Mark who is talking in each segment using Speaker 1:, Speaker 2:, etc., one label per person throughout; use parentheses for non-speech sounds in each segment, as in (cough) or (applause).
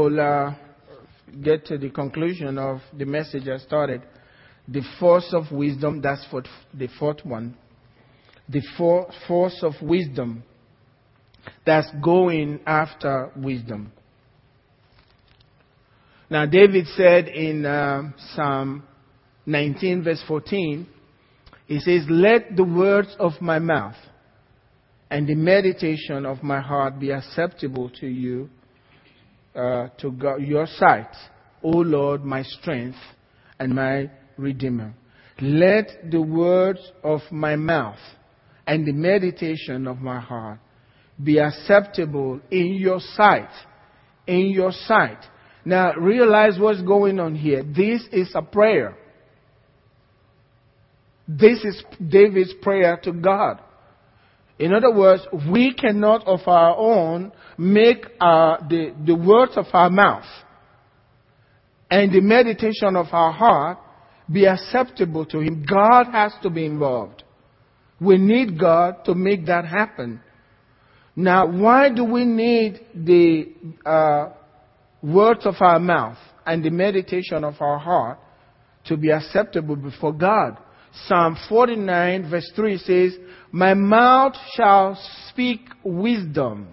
Speaker 1: We'll uh, get to the conclusion of the message I started. The force of wisdom, that's for the fourth one. The for, force of wisdom, that's going after wisdom. Now, David said in uh, Psalm 19, verse 14, he says, Let the words of my mouth and the meditation of my heart be acceptable to you, uh, to God, your sight, O Lord, my strength and my redeemer. Let the words of my mouth and the meditation of my heart be acceptable in your sight. In your sight. Now realize what's going on here. This is a prayer. This is David's prayer to God. In other words, we cannot of our own make uh, the, the words of our mouth and the meditation of our heart be acceptable to Him. God has to be involved. We need God to make that happen. Now, why do we need the uh, words of our mouth and the meditation of our heart to be acceptable before God? Psalm 49 verse 3 says, My mouth shall speak wisdom.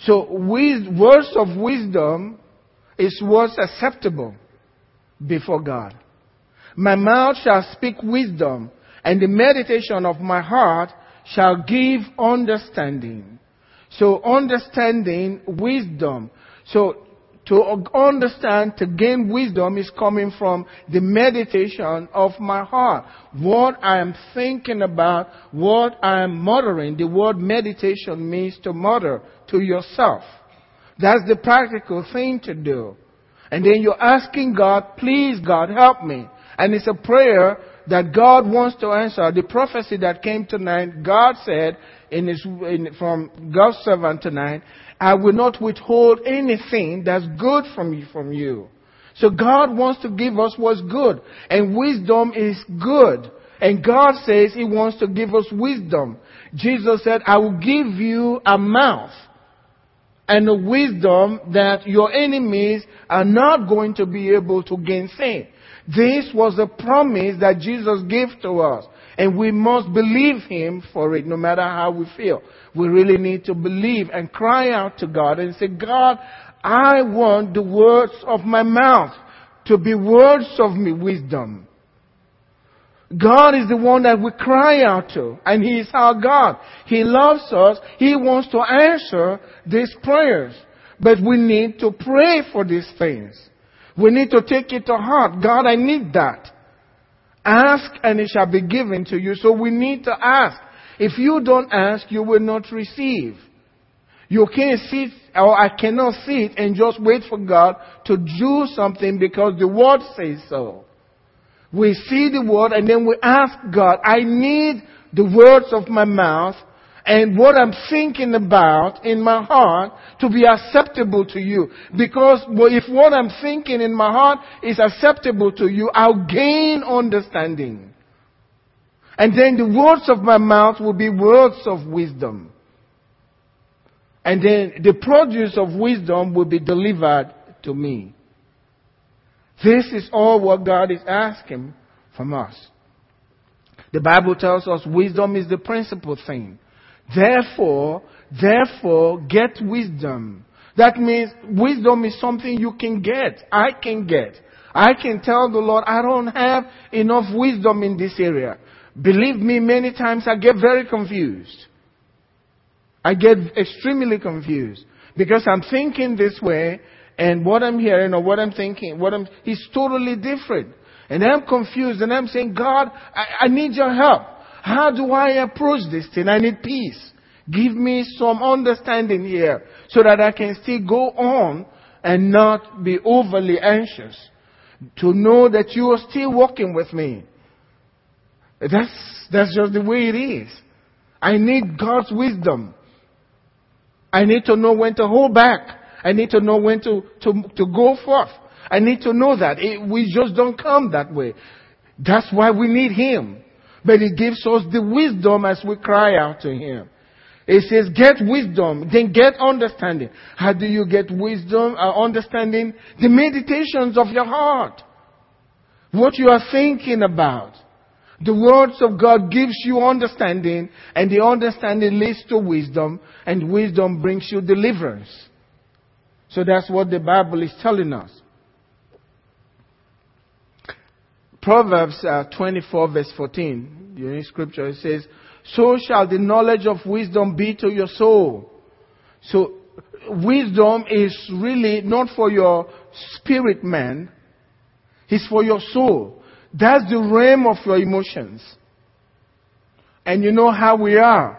Speaker 1: So words of wisdom is what's acceptable before God. My mouth shall speak wisdom, and the meditation of my heart shall give understanding. So understanding, wisdom. So to understand, to gain wisdom is coming from the meditation of my heart. What I am thinking about, what I am muttering. The word meditation means to mutter to yourself. That's the practical thing to do. And then you're asking God, please God, help me. And it's a prayer that God wants to answer. The prophecy that came tonight, God said in his, in, from God's servant tonight, I will not withhold anything that's good from you, from you. So God wants to give us what's good. And wisdom is good. And God says He wants to give us wisdom. Jesus said, I will give you a mouth and a wisdom that your enemies are not going to be able to gainsay. This was a promise that Jesus gave to us. And we must believe Him for it, no matter how we feel. We really need to believe and cry out to God and say, God, I want the words of my mouth to be words of me wisdom. God is the one that we cry out to, and He is our God. He loves us. He wants to answer these prayers. But we need to pray for these things. We need to take it to heart. God, I need that. Ask and it shall be given to you. So we need to ask. If you don't ask, you will not receive. You can't sit, or I cannot sit and just wait for God to do something because the word says so. We see the word and then we ask God, I need the words of my mouth and what I'm thinking about in my heart to be acceptable to you. Because if what I'm thinking in my heart is acceptable to you, I'll gain understanding. And then the words of my mouth will be words of wisdom. And then the produce of wisdom will be delivered to me. This is all what God is asking from us. The Bible tells us wisdom is the principal thing. Therefore, therefore, get wisdom. That means wisdom is something you can get. I can get. I can tell the Lord, I don't have enough wisdom in this area. Believe me, many times I get very confused. I get extremely confused because I'm thinking this way and what I'm hearing or what I'm thinking, what I'm, is totally different. And I'm confused and I'm saying, God, I, I need your help. How do I approach this thing? I need peace. Give me some understanding here so that I can still go on and not be overly anxious. To know that you are still walking with me. That's, that's just the way it is. I need God's wisdom. I need to know when to hold back. I need to know when to, to, to go forth. I need to know that. It, we just don't come that way. That's why we need Him. But He gives us the wisdom as we cry out to Him. It says, get wisdom, then get understanding. How do you get wisdom, uh, understanding? The meditations of your heart. What you are thinking about. The words of God gives you understanding, and the understanding leads to wisdom, and wisdom brings you deliverance. So that's what the Bible is telling us. Proverbs uh, 24 verse 14, in scripture, it says, So shall the knowledge of wisdom be to your soul. So, wisdom is really not for your spirit man, it's for your soul. That's the realm of your emotions. And you know how we are.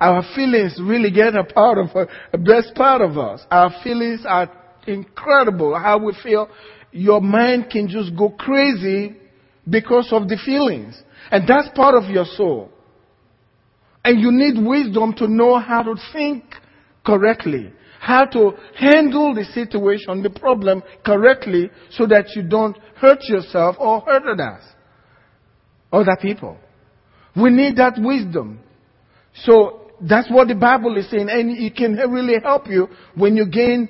Speaker 1: Our feelings really get a part of a best part of us. Our feelings are incredible. How we feel. Your mind can just go crazy because of the feelings. And that's part of your soul. And you need wisdom to know how to think correctly, how to handle the situation, the problem correctly so that you don't hurt yourself or hurt others, other people. We need that wisdom. So that's what the Bible is saying and it can really help you when you gain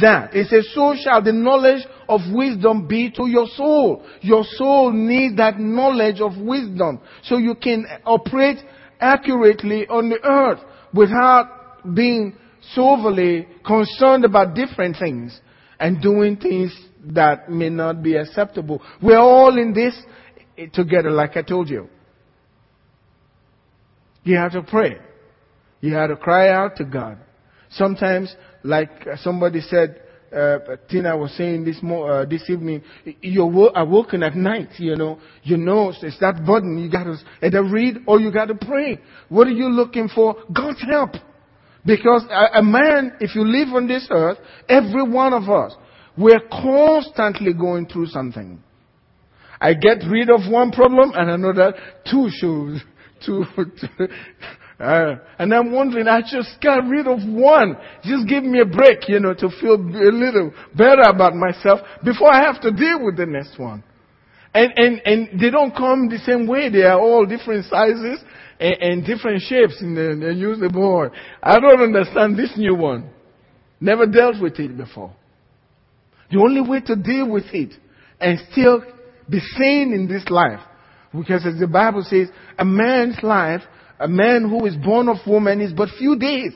Speaker 1: that. It says, so shall the knowledge of wisdom be to your soul. Your soul needs that knowledge of wisdom so you can operate accurately on the earth without being so overly concerned about different things and doing things that may not be acceptable. We're all in this together, like I told you. You have to pray. You have to cry out to God. Sometimes like somebody said, uh, Tina was saying this mo- uh, this evening, you're wo- awoken at night, you know, you know, it's that button, you gotta either read or you gotta pray. What are you looking for? God's help. Because a, a man, if you live on this earth, every one of us, we're constantly going through something. I get rid of one problem and another two shows, (laughs) two, two uh, and I'm wondering, I just got rid of one. Just give me a break, you know, to feel a little better about myself before I have to deal with the next one. And, and, and they don't come the same way. They are all different sizes and, and different shapes and they use the board. I don't understand this new one. Never dealt with it before. The only way to deal with it and still be sane in this life, because as the Bible says, a man's life a man who is born of woman is but few days,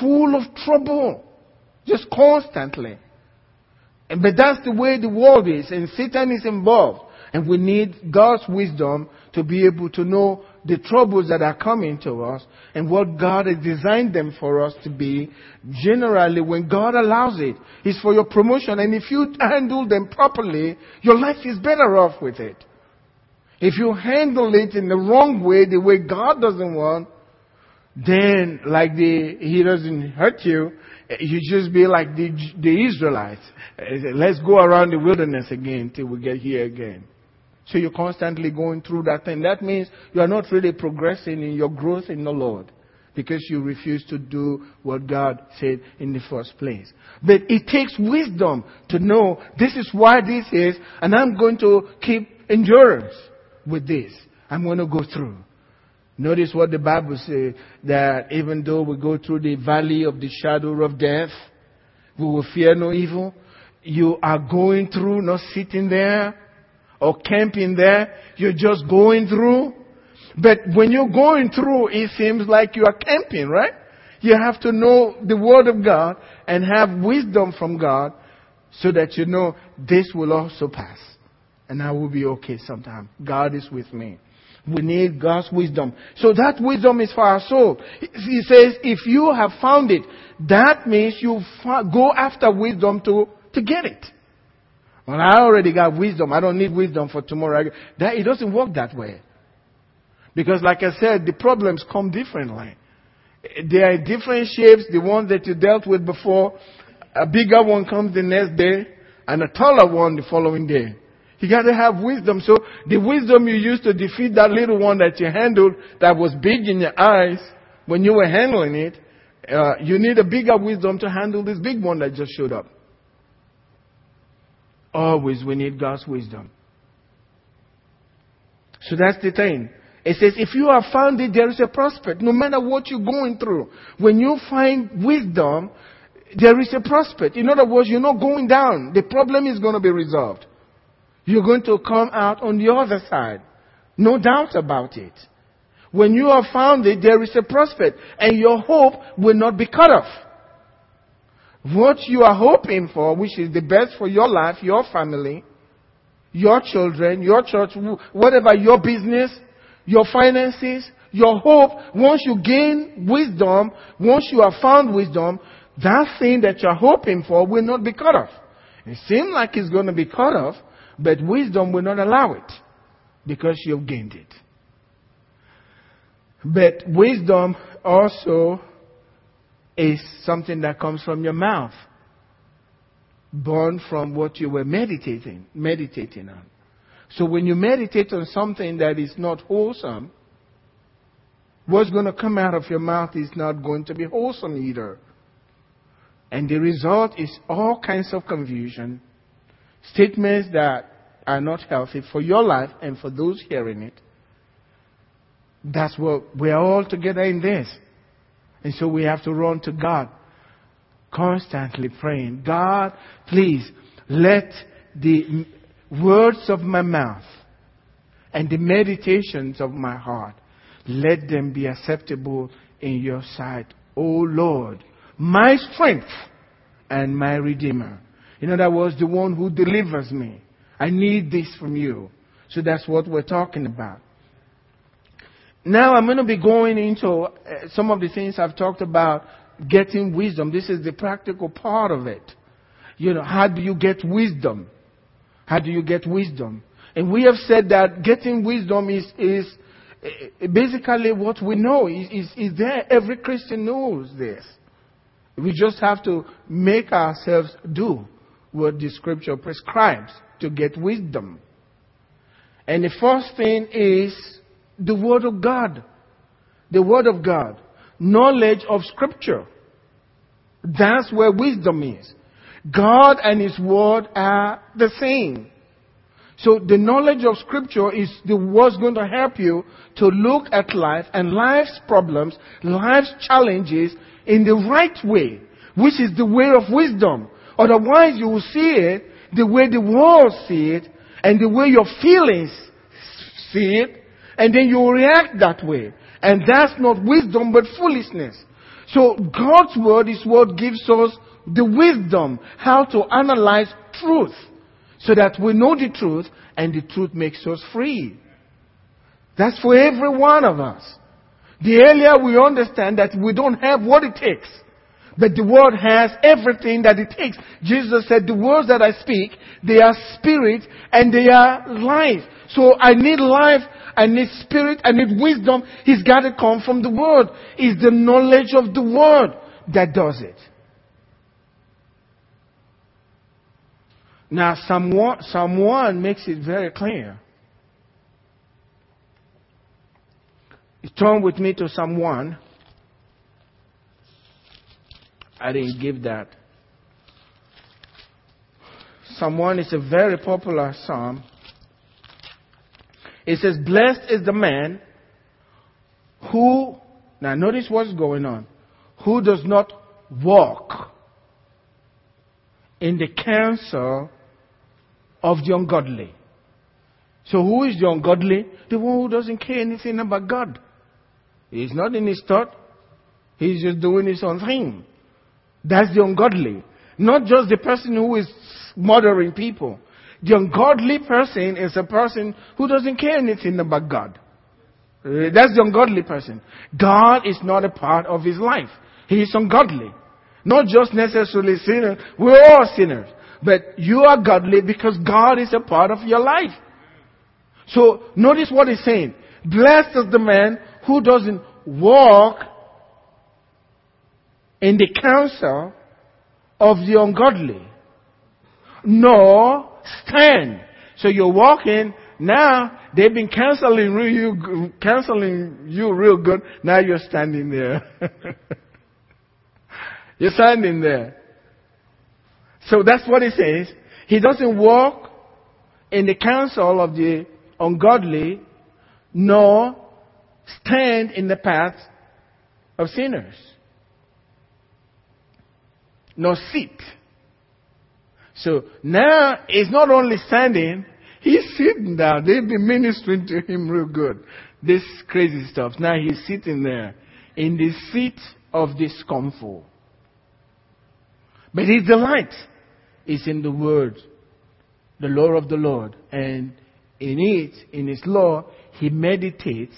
Speaker 1: full of trouble, just constantly. And, but that's the way the world is, and Satan is involved. And we need God's wisdom to be able to know the troubles that are coming to us and what God has designed them for us to be. Generally, when God allows it, it's for your promotion. And if you handle them properly, your life is better off with it. If you handle it in the wrong way, the way God doesn't want, then like the, he doesn't hurt you, eh, you just be like the, the Israelites. Eh, let's go around the wilderness again till we get here again. So you're constantly going through that thing. That means you are not really progressing in your growth in the Lord because you refuse to do what God said in the first place. But it takes wisdom to know this is why this is, and I'm going to keep endurance with this. I'm going to go through. Notice what the Bible says that even though we go through the valley of the shadow of death, we will fear no evil. You are going through, not sitting there or camping there. You're just going through. But when you're going through, it seems like you are camping, right? You have to know the Word of God and have wisdom from God so that you know this will also pass and I will be okay sometime. God is with me. We need God's wisdom. So that wisdom is for our soul. He says, if you have found it, that means you go after wisdom to, to get it. Well, I already got wisdom. I don't need wisdom for tomorrow. That, it doesn't work that way. Because like I said, the problems come differently. They are different shapes. The ones that you dealt with before, a bigger one comes the next day, and a taller one the following day. You gotta have wisdom. So the wisdom you used to defeat that little one that you handled that was big in your eyes when you were handling it, uh, you need a bigger wisdom to handle this big one that just showed up. Always we need God's wisdom. So that's the thing. It says, if you have found it, there is a prospect, no matter what you're going through. When you find wisdom, there is a prospect. In other words, you're not going down. The problem is going to be resolved. You're going to come out on the other side. No doubt about it. When you have found it, there is a prospect, and your hope will not be cut off. What you are hoping for, which is the best for your life, your family, your children, your church, whatever your business, your finances, your hope, once you gain wisdom, once you have found wisdom, that thing that you're hoping for will not be cut off. It seems like it's going to be cut off, but wisdom will not allow it because you've gained it. But wisdom also is something that comes from your mouth, born from what you were meditating, meditating on. So when you meditate on something that is not wholesome, what's going to come out of your mouth is not going to be wholesome either. And the result is all kinds of confusion, statements that are not healthy for your life and for those hearing it. That's what we're all together in this. And so we have to run to God, constantly praying, God, please let the words of my mouth and the meditations of my heart, let them be acceptable in your sight, O Lord, my strength and my redeemer. In other words, the one who delivers me. I need this from you. So that's what we're talking about. Now I'm going to be going into uh, some of the things I've talked about getting wisdom. This is the practical part of it. You know, how do you get wisdom? How do you get wisdom? And we have said that getting wisdom is, is eh, basically what we know. Is, is, is there. Every Christian knows this. We just have to make ourselves do what the scripture prescribes to get wisdom. And the first thing is the Word of God. The Word of God. Knowledge of Scripture. That's where wisdom is. God and His Word are the same. So the knowledge of Scripture is the, what's going to help you to look at life and life's problems, life's challenges in the right way, which is the way of wisdom. Otherwise you will see it the way the world see it and the way your feelings see it and then you will react that way. And that's not wisdom but foolishness. So God's word is what gives us the wisdom how to analyze truth so that we know the truth and the truth makes us free. That's for every one of us. The earlier we understand that we don't have what it takes, but the word has everything that it takes. Jesus said, the words that I speak, they are spirit and they are life. So I need life, I need spirit, I need wisdom. It's got to come from the word. It's the knowledge of the word that does it. Now, Psalm 1, Psalm 1 makes it very clear. Turn with me to Psalm 1. I didn't give that. Psalm 1 is a very popular psalm. It says, Blessed is the man who, now notice what's going on, who does not walk in the counsel of the ungodly. So who is the ungodly? The one who doesn't care anything about God. He's not in his thought. He's just doing his own thing. That's the ungodly. Not just the person who is murdering people. The ungodly person is a person who doesn't care anything about God. Uh, that's the ungodly person. God is not a part of his life. He is ungodly. Not just necessarily sinner. We're all sinners. But you are godly because God is a part of your life. So notice what he's saying. Blessed is the man who doesn't walk in the counsel of the ungodly, nor stand. So you're walking, now they've been counseling you, counseling you real good, now you're standing there. (laughs) you're standing there. So that's what he says. He doesn't walk in the counsel of the ungodly, nor stand in the path of sinners, nor sit. So now he's not only standing, he's sitting down. They've been ministering to him real good. This crazy stuff. Now he's sitting there in the seat of discomfort. But his delight is in the word, the law of the Lord. And in it, in his law, he meditates.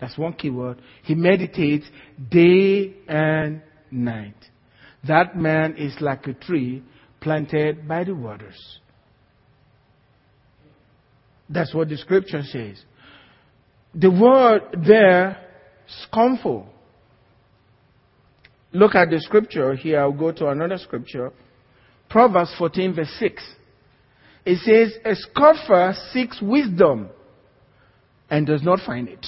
Speaker 1: That's one key word. He meditates day and night. That man is like a tree planted by the waters. That's what the scripture says. The word there, scornful. Look at the scripture here. I'll go to another scripture. Proverbs 14 verse 6. It says, a scoffer seeks wisdom and does not find it.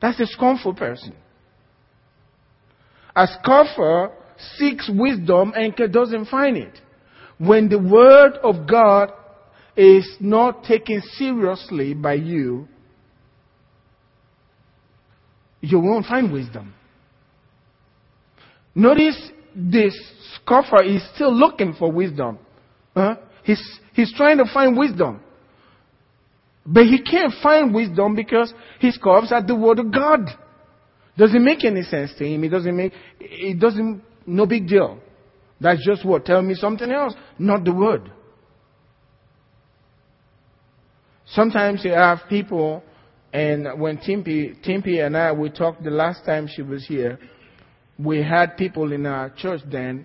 Speaker 1: That's a scornful person. A scoffer seeks wisdom and doesn't find it. When the word of God is not taken seriously by you, you won't find wisdom. Notice this scoffer is still looking for wisdom. Huh? He's, he's trying to find wisdom. But he can't find wisdom because he scoffs at the word of God. Doesn't make any sense to him. It doesn't make, it doesn't, no big deal. That's just what? Tell me something else, not the word. Sometimes you have people, and when Timpy, Timpy and I, we talked the last time she was here, we had people in our church then.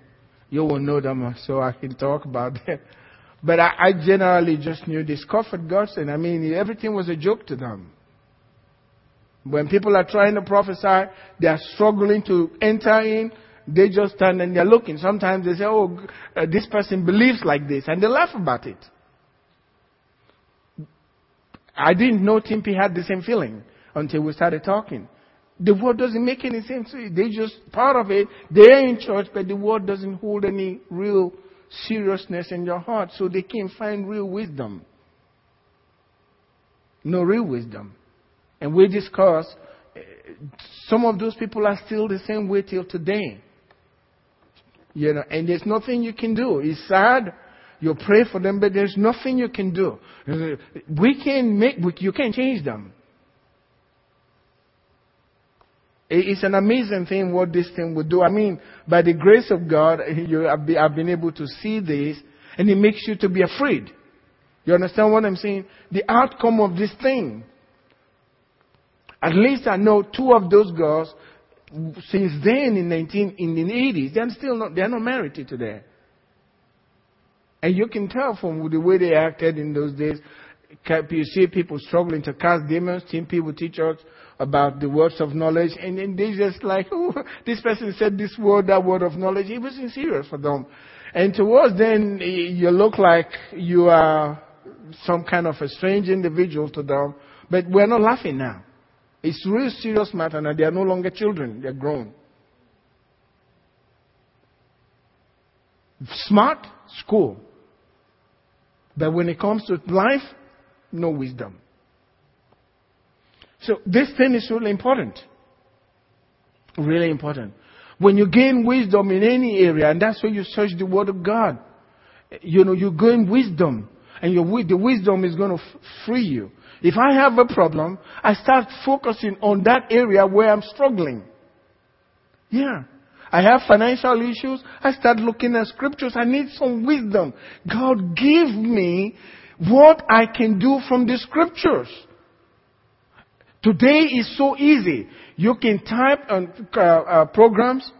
Speaker 1: You will know them, so I can talk about (laughs) them. But I, I generally just knew this comfort gospel. I mean, everything was a joke to them. When people are trying to prophesy, they are struggling to enter in. They just stand and they're looking. Sometimes they say, "Oh, uh, this person believes like this," and they laugh about it. I didn't know Timpy had the same feeling until we started talking. The word doesn't make any sense. They just part of it. They're in church, but the word doesn't hold any real seriousness in your heart, so they can't find real wisdom. No real wisdom. And we discuss eh, some of those people are still the same way till today. You know, and there's nothing you can do. It's sad. You pray for them, but there's nothing you can do. We can make, you can't change them. It's an amazing thing what this thing would do. I mean, by the grace of God, (laughs) you have been able to see this, and it makes you to be afraid. You understand what I'm saying? The outcome of this thing. At least I know two of those girls, since then in 19, in the 80s, they're still not, they're not married to today. And you can tell from the way they acted in those days. You see people struggling to cast demons, team people teach us about the words of knowledge, and they just like, oh, (laughs) this person said this word, that word of knowledge. It wasn't serious for them. And towards then, you look like you are some kind of a strange individual to them, but we're not laughing now. It's a real serious matter now. They are no longer children, they're grown. Smart, school. But when it comes to life, no wisdom. So this thing is really important. Really important. When you gain wisdom in any area, and that's where you search the Word of God, you know, you gain wisdom, and your, the wisdom is going to f- free you. If I have a problem, I start focusing on that area where I'm struggling. Yeah. I have financial issues. I start looking at scriptures. I need some wisdom. God, give me what I can do from the scriptures. Today is so easy. You can type on uh, uh, programs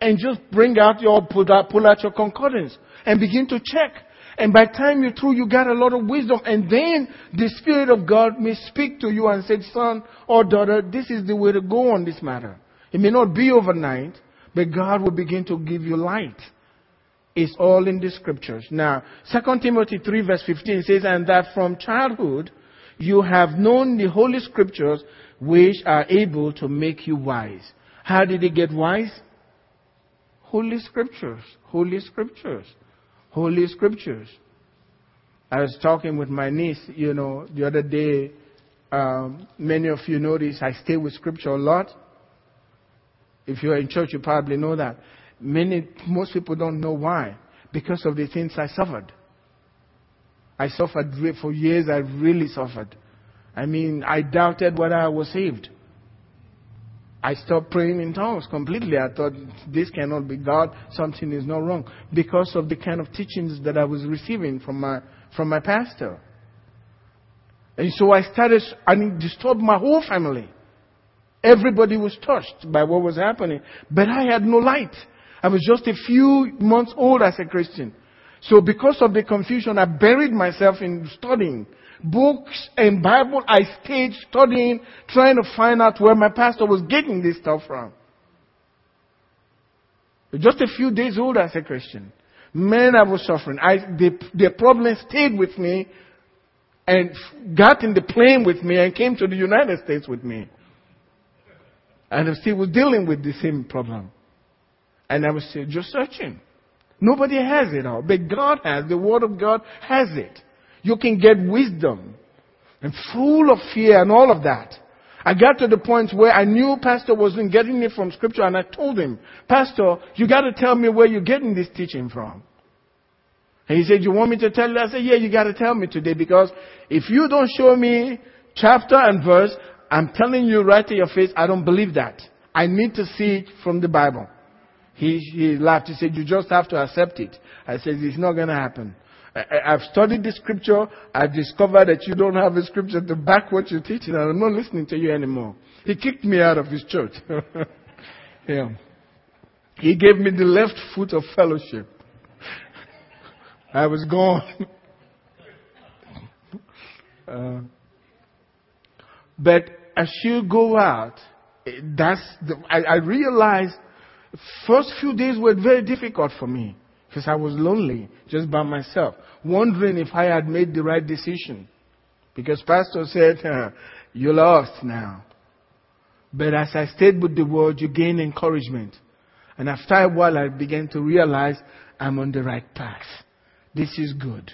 Speaker 1: and just bring out your, pull out, pull out your concordance and begin to check. And by time you're through, you got a lot of wisdom. And then the Spirit of God may speak to you and say, son or daughter, this is the way to go on this matter. It may not be overnight, but God will begin to give you light. It's all in the scriptures. Now, 2 Timothy 3 verse 15 says, and that from childhood, you have known the holy scriptures which are able to make you wise. How did he get wise? Holy scriptures. Holy scriptures. Holy scriptures. I was talking with my niece, you know, the other day um, many of you notice. I stay with Scripture a lot. If you're in church, you probably know that. Many, most people don't know why. Because of the things I suffered. I suffered for years. I really suffered. I mean, I doubted whether I was saved. I stopped praying in tongues completely. I thought this cannot be God. Something is not wrong because of the kind of teachings that I was receiving from my from my pastor. And so I started, and it disturbed my whole family. Everybody was touched by what was happening, but I had no light. I was just a few months old as a Christian. So because of the confusion, I buried myself in studying books and Bible. I stayed studying, trying to find out where my pastor was getting this stuff from. Just a few days old as a Christian. Man, I was suffering. I, the, the problem stayed with me and got in the plane with me and came to the United States with me. And I still was dealing with the same problem. And I was still just searching. Nobody has it all, but God has. The Word of God has it. You can get wisdom and full of fear and all of that. I got to the point where I knew Pastor wasn't getting it from Scripture, and I told him, Pastor, you got to tell me where you're getting this teaching from. And he said, You want me to tell you? I said, Yeah, you got to tell me today because if you don't show me chapter and verse, I'm telling you right to your face, I don't believe that. I need to see it from the Bible. He, he laughed. He said, You just have to accept it. I said, It's not going to happen. I, have studied the scripture. I've discovered that you don't have a scripture to back what you're teaching, and I'm not listening to you anymore. He kicked me out of his church. (laughs) yeah. He gave me the left foot of fellowship. (laughs) I was gone. (laughs) uh, but as you go out, that's the, I, I realized first few days were very difficult for me because I was lonely just by myself, wondering if I had made the right decision. Because pastor said, uh, you're lost now. But as I stayed with the word, you gain encouragement. And after a while, I began to realize I'm on the right path. This is good.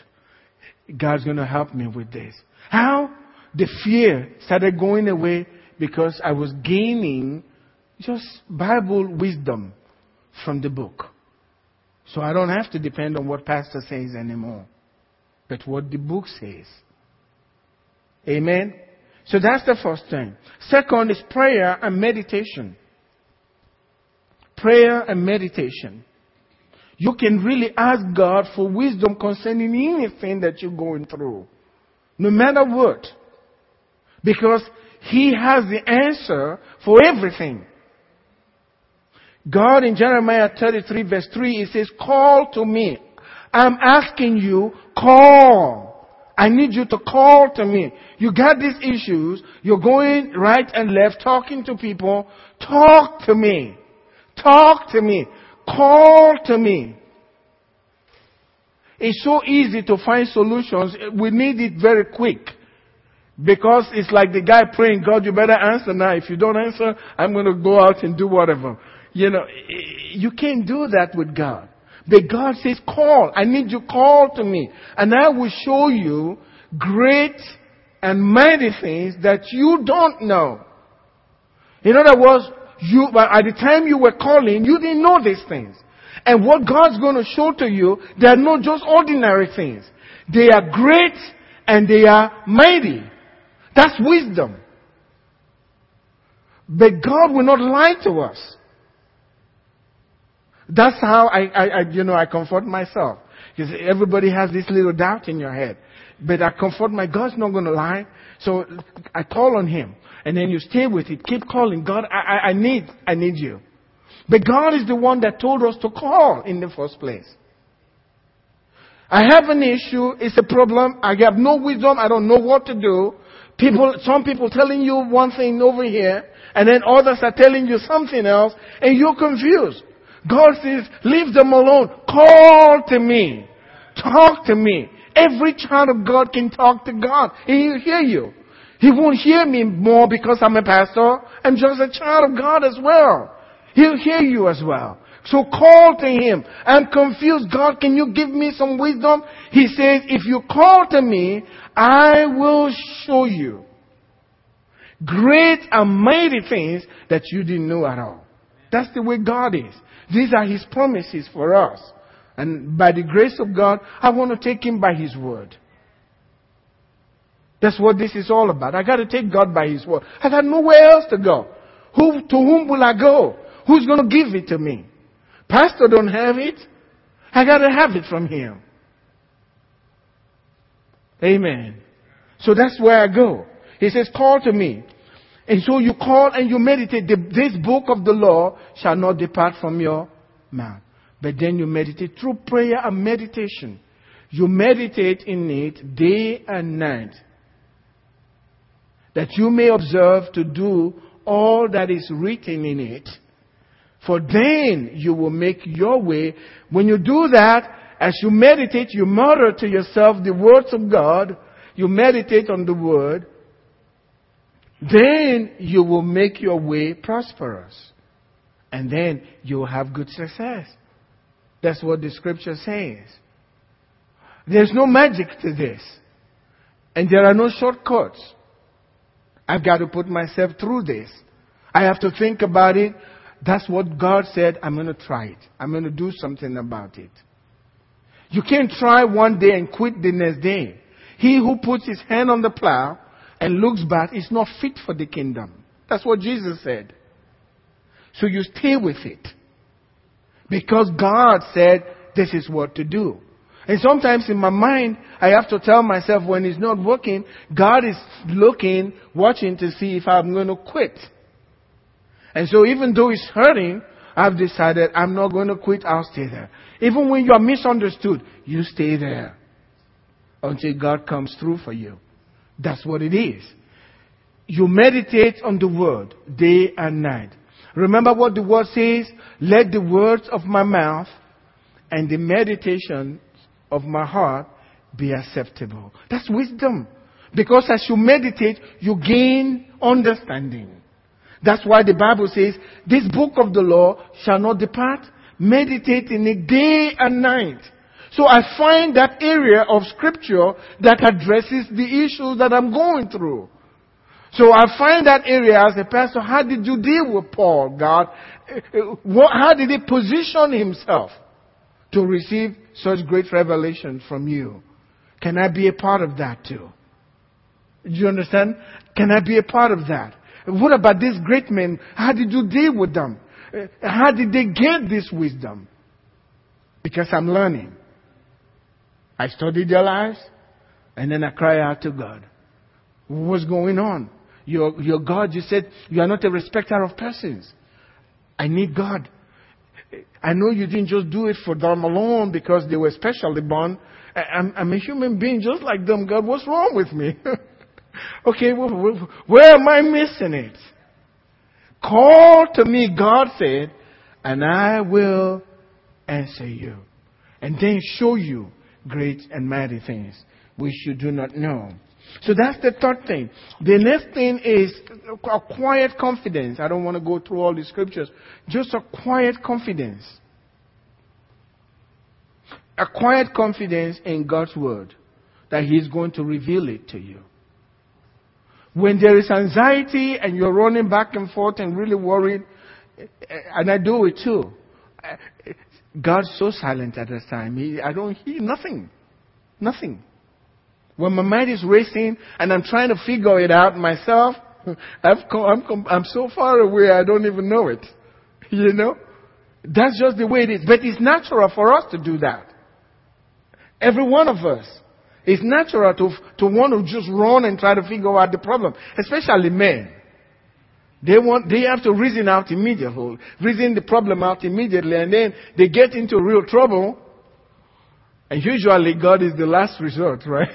Speaker 1: God's going to help me with this. How? The fear started going away because I was gaining just Bible wisdom from the book. So I don't have to depend on what pastor says anymore, but what the book says. Amen? So that's the first thing. Second is prayer and meditation. Prayer and meditation you can really ask God for wisdom concerning anything that you're going through. No matter what. Because He has the answer for everything. God in Jeremiah 33 verse 3, He says, call to me. I'm asking you, call. I need you to call to me. You got these issues. You're going right and left, talking to people. Talk to me. Talk to me. Call to me. It's so easy to find solutions. We need it very quick. Because it's like the guy praying, God, you better answer now. If you don't answer, I'm going to go out and do whatever. You know, you can't do that with God. But God says, call. I need you call to me. And I will show you great and mighty things that you don't know. In other words, you, at the time you were calling, you didn't know these things. And what God's going to show to you, they are not just ordinary things. They are great and they are mighty. That's wisdom. But God will not lie to us. That's how I, I, I you know, I comfort myself. Because everybody has this little doubt in your head. But I comfort my God's not going to lie. So I call on Him. And then you stay with it. Keep calling. God, I, I, I need, I need you. But God is the one that told us to call in the first place. I have an issue. It's a problem. I have no wisdom. I don't know what to do. People, some people telling you one thing over here, and then others are telling you something else, and you're confused. God says, leave them alone. Call to me. Talk to me. Every child of God can talk to God. He will hear you. He won't hear me more because I'm a pastor. I'm just a child of God as well. He'll hear you as well. So call to him. I'm confused. God, can you give me some wisdom? He says, if you call to me, I will show you. Great and mighty things that you didn't know at all. That's the way God is. These are His promises for us. And by the grace of God, I want to take Him by His word. That's what this is all about. I got to take God by His word. I got nowhere else to go. Who, to whom will I go? Who's going to give it to me? Pastor don't have it. I got to have it from Him. Amen. So that's where I go. He says, call to me. And so you call and you meditate. This book of the law shall not depart from your mouth. But then you meditate through prayer and meditation. You meditate in it day and night. That you may observe to do all that is written in it. For then you will make your way. When you do that, as you meditate, you mutter to yourself the words of God. You meditate on the word. Then you will make your way prosperous. And then you will have good success. That's what the scripture says. There's no magic to this. And there are no shortcuts. I've got to put myself through this. I have to think about it. That's what God said. I'm going to try it. I'm going to do something about it. You can't try one day and quit the next day. He who puts his hand on the plow and looks back is not fit for the kingdom. That's what Jesus said. So you stay with it. Because God said this is what to do. And sometimes in my mind, I have to tell myself when it's not working, God is looking, watching to see if I'm going to quit. And so even though it's hurting, I've decided I'm not going to quit, I'll stay there. Even when you are misunderstood, you stay there until God comes through for you. That's what it is. You meditate on the word day and night. Remember what the word says? Let the words of my mouth and the meditation of my heart be acceptable. That's wisdom. Because as you meditate, you gain understanding. That's why the Bible says, this book of the law shall not depart. Meditate in it day and night. So I find that area of scripture that addresses the issues that I'm going through. So I find that area as a pastor. How did you deal with Paul, God? Uh, how did he position himself to receive such great revelation from you? Can I be a part of that too? Do you understand? Can I be a part of that? What about these great men? How did you deal with them? Uh, how did they get this wisdom? Because I'm learning. I study their lives and then I cry out to God. What's going on? Your, your God, you said you are not a respecter of persons. I need God. I know you didn't just do it for them alone because they were specially born. I'm, I'm a human being just like them. God, what's wrong with me? (laughs) okay, where am I missing it? Call to me, God said, and I will answer you. And then show you great and mighty things which you do not know. So that's the third thing. The next thing is a quiet confidence. I don't want to go through all the scriptures. Just a quiet confidence. A quiet confidence in God's word that He's going to reveal it to you. When there is anxiety and you're running back and forth and really worried, and I do it too. God's so silent at this time. He, I don't hear nothing. Nothing. When my mind is racing and I'm trying to figure it out myself, (laughs) I've come, I'm, I'm so far away I don't even know it. (laughs) You know? That's just the way it is. But it's natural for us to do that. Every one of us. It's natural to, to want to just run and try to figure out the problem. Especially men. They want, they have to reason out immediately, reason the problem out immediately, and then they get into real trouble. And usually God is the last resort, (laughs) right?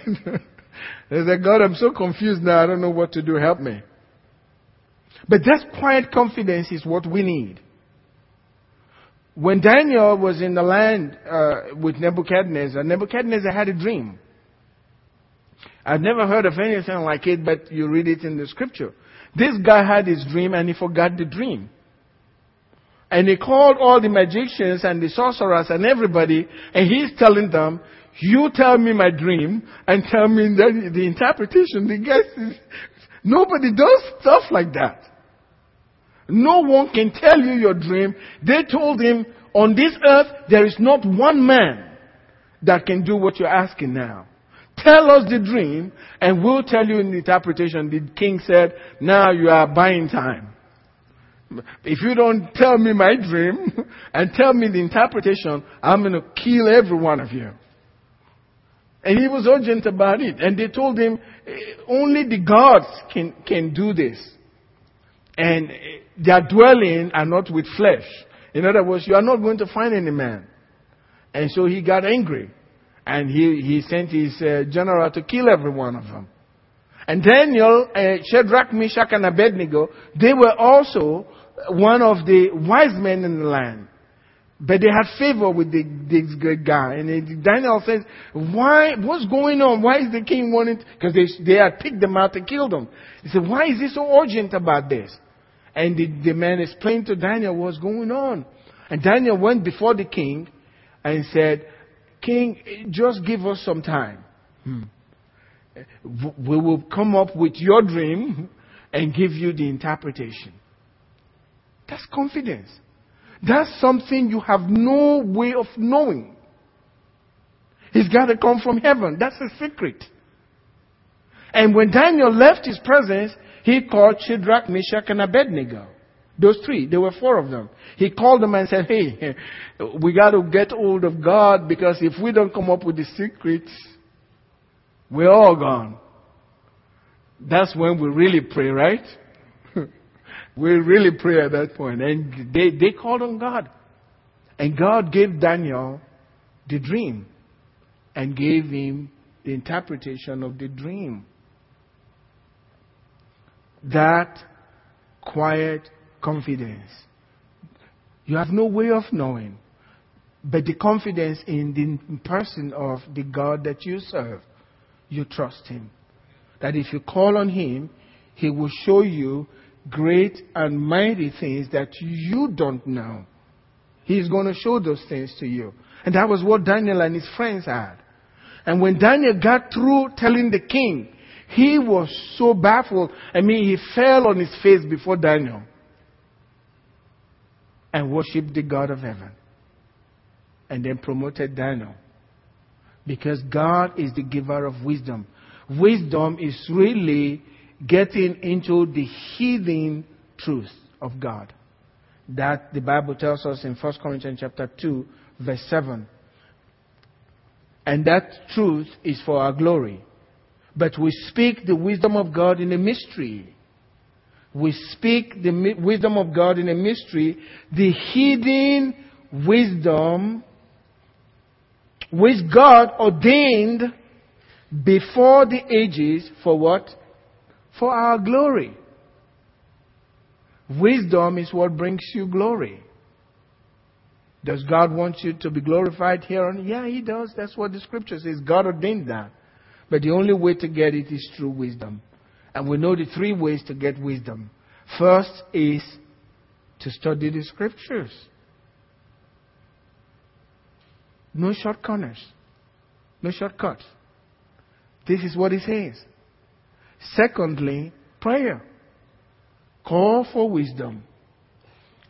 Speaker 1: they say, God, I'm so confused now, I don't know what to do, help me. But that quiet confidence is what we need. When Daniel was in the land uh, with Nebuchadnezzar, Nebuchadnezzar had a dream. I've never heard of anything like it, but you read it in the scripture. This guy had his dream and he forgot the dream. And he called all the magicians and the sorcerers and everybody, and he's telling them, you tell me my dream and tell me the, the interpretation. The guy Nobody does stuff like that. No one can tell you your dream. They told him, on this earth, there is not one man that can do what you're asking now. Tell us the dream, and we'll tell you in the interpretation. The king said, now you are buying time. If you don't tell me my dream (laughs) and tell me the interpretation, I'm going to kill every one of you. And he was urgent about it. And they told him, eh, only the gods can, can do this. And eh, their dwelling are not with flesh. In other words, you are not going to find any man. And so he got angry. And he, he sent his uh, general to kill every one of them. And Daniel, uh, Shadrach, Meshach, and Abednego, they were also one of the wise men in the land. But they had favor with the, this great guy. And Daniel says, why, what's going on? Why is the king wanting, because they, they had picked them out to kill them. He said, why is he so urgent about this? And the, the man explained to Daniel what's going on. And Daniel went before the king and said, King, just give us some time. Hmm. We will come up with your dream and give you the interpretation. That's confidence. That's something you have no way of knowing. It's got to come from heaven. That's a secret. And when Daniel left his presence, he called Shadrach, Meshach, and Abednego. Those three, there were four of them. He called them and said, Hey, (laughs) we got to get hold of God because if we don't come up with the secrets, we're all gone. That's when we really pray, right? (laughs) we really pray at that point. And they, they called on God. And God gave Daniel the dream and gave him the interpretation of the dream. That quiet confidence. You have no way of knowing, but the confidence in the person of the God that you serve, you trust Him. That if you call on Him, He will show you great and mighty things that you don't know. He's going to show those things to you. And that was what Daniel and his friends had. And when Daniel got through telling the king, he was so baffled. I mean, he fell on his face before Daniel and worshiped the God of heaven. And then promoted Daniel. Because God is the giver of wisdom. Wisdom is really getting into the hidden truth of God. That the Bible tells us in 1 Corinthians chapter 2, verse 7. And that truth is for our glory. But we speak the wisdom of God in a mystery we speak the wisdom of God in a mystery, the hidden wisdom which God ordained before the ages for what? For our glory. Wisdom is what brings you glory. Does God want you to be glorified here on? Yeah, He does. That's what the scripture says. God ordained that. But the only way to get it is through wisdom. And we know the three ways to get wisdom. First is to study the scriptures. No shortcuts. No shortcuts. This is what he says. Secondly, prayer. Call for wisdom.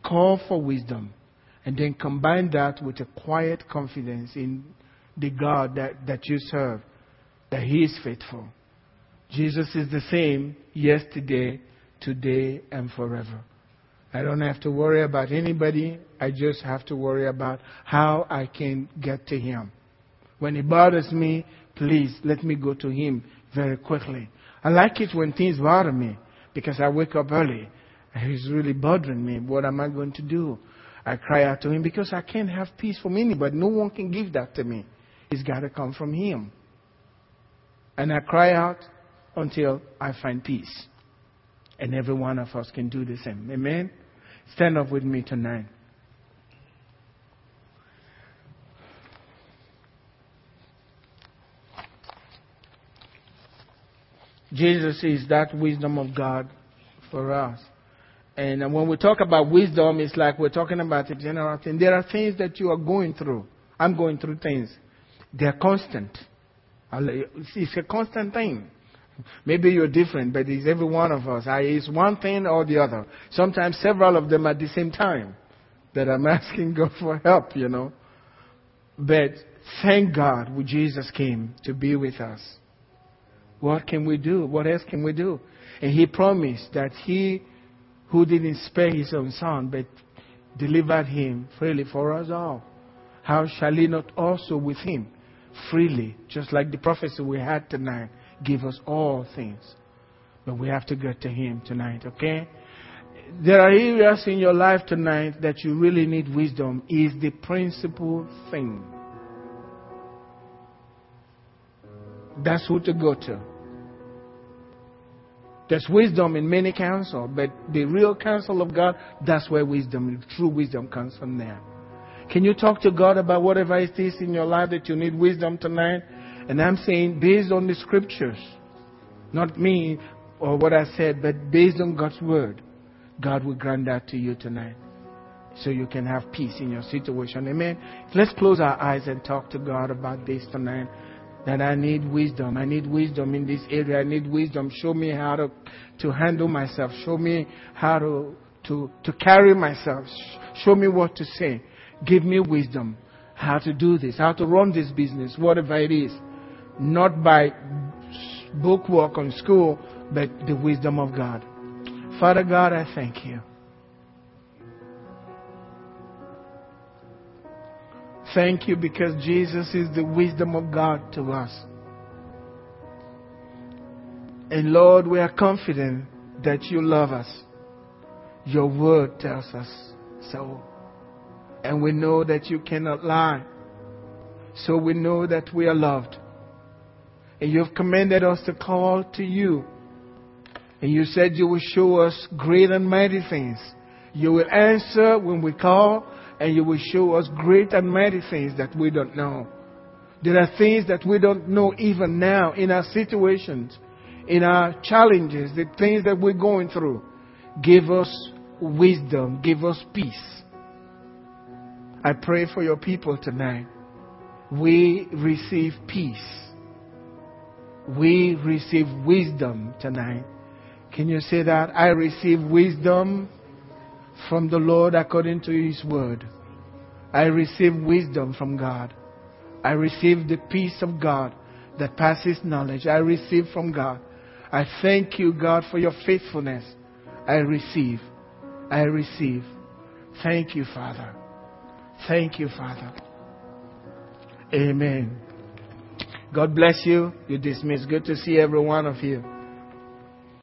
Speaker 1: Call for wisdom. And then combine that with a quiet confidence in the God that, that you serve, that He is faithful. Jesus is the same yesterday, today, and forever. I don't have to worry about anybody. I just have to worry about how I can get to Him. When it bothers me, please let me go to Him very quickly. I like it when things bother me because I wake up early. He's really bothering me. What am I going to do? I cry out to Him because I can't have peace from anybody. No one can give that to me. It's got to come from Him. And I cry out until I find peace. And every one of us can do the same. Amen? Stand up with me tonight. Jesus is that wisdom of God for us. And uh, when we talk about wisdom, it's like we're talking about a general thing. There are things that you are going through. I'm going through things. They're constant. It's a constant thing. Maybe you're different, but it's every one of us. It's one thing or the other. Sometimes several of them at the same time that I'm (laughs) asking God for help, you know. But thank God Jesus came to be with us. What can we do? What else can we do? And He promised that He who didn't spare His own Son, but delivered Him freely for us all, how shall He not also with Him freely, just like the prophecy we had tonight, give us all things? But we have to get to Him tonight, okay? There are areas in your life tonight that you really need wisdom, is the principal thing. That's who to go to. There's wisdom in many counsel, but the real counsel of God, that's where wisdom, true wisdom comes from there. Can you talk to God about whatever it is in your life that you need wisdom tonight? And I'm saying based on the scriptures, not me or what I said, but based on God's word, God will grant that to you tonight. So you can have peace in your situation. Amen. Let's close our eyes and talk to God about this tonight that I need wisdom. I need wisdom in this area. I need wisdom. Show me how to, to handle myself. Show me how to, to, to carry myself. Show me what to say. Give me wisdom. How to do this. How to run this business. Whatever it is. Not by bookwork on school, but the wisdom of God. Father God, I thank you. Thank you because Jesus is the wisdom of God to us. And Lord, we are confident that you love us. Your word tells us so. And we know that you cannot lie. So we know that we are loved. And you have commanded us to call to you. And you said you will show us great and mighty things. You will answer when we call and you will show us great and mighty things that we don't know. There are things that we don't know even now in our situations, in our challenges, the things that we're going through. Give us wisdom, give us peace. I pray for your people tonight. We receive peace. We receive wisdom tonight. Can you say that? I receive wisdom from the Lord according to His word. I receive wisdom from God. I receive the peace of God that passes knowledge. I receive from God. I thank you, God, for your faithfulness. I receive. I receive. Thank you, Father. Thank you, Father. Amen. God bless you. You dismiss. Good to see every one of you.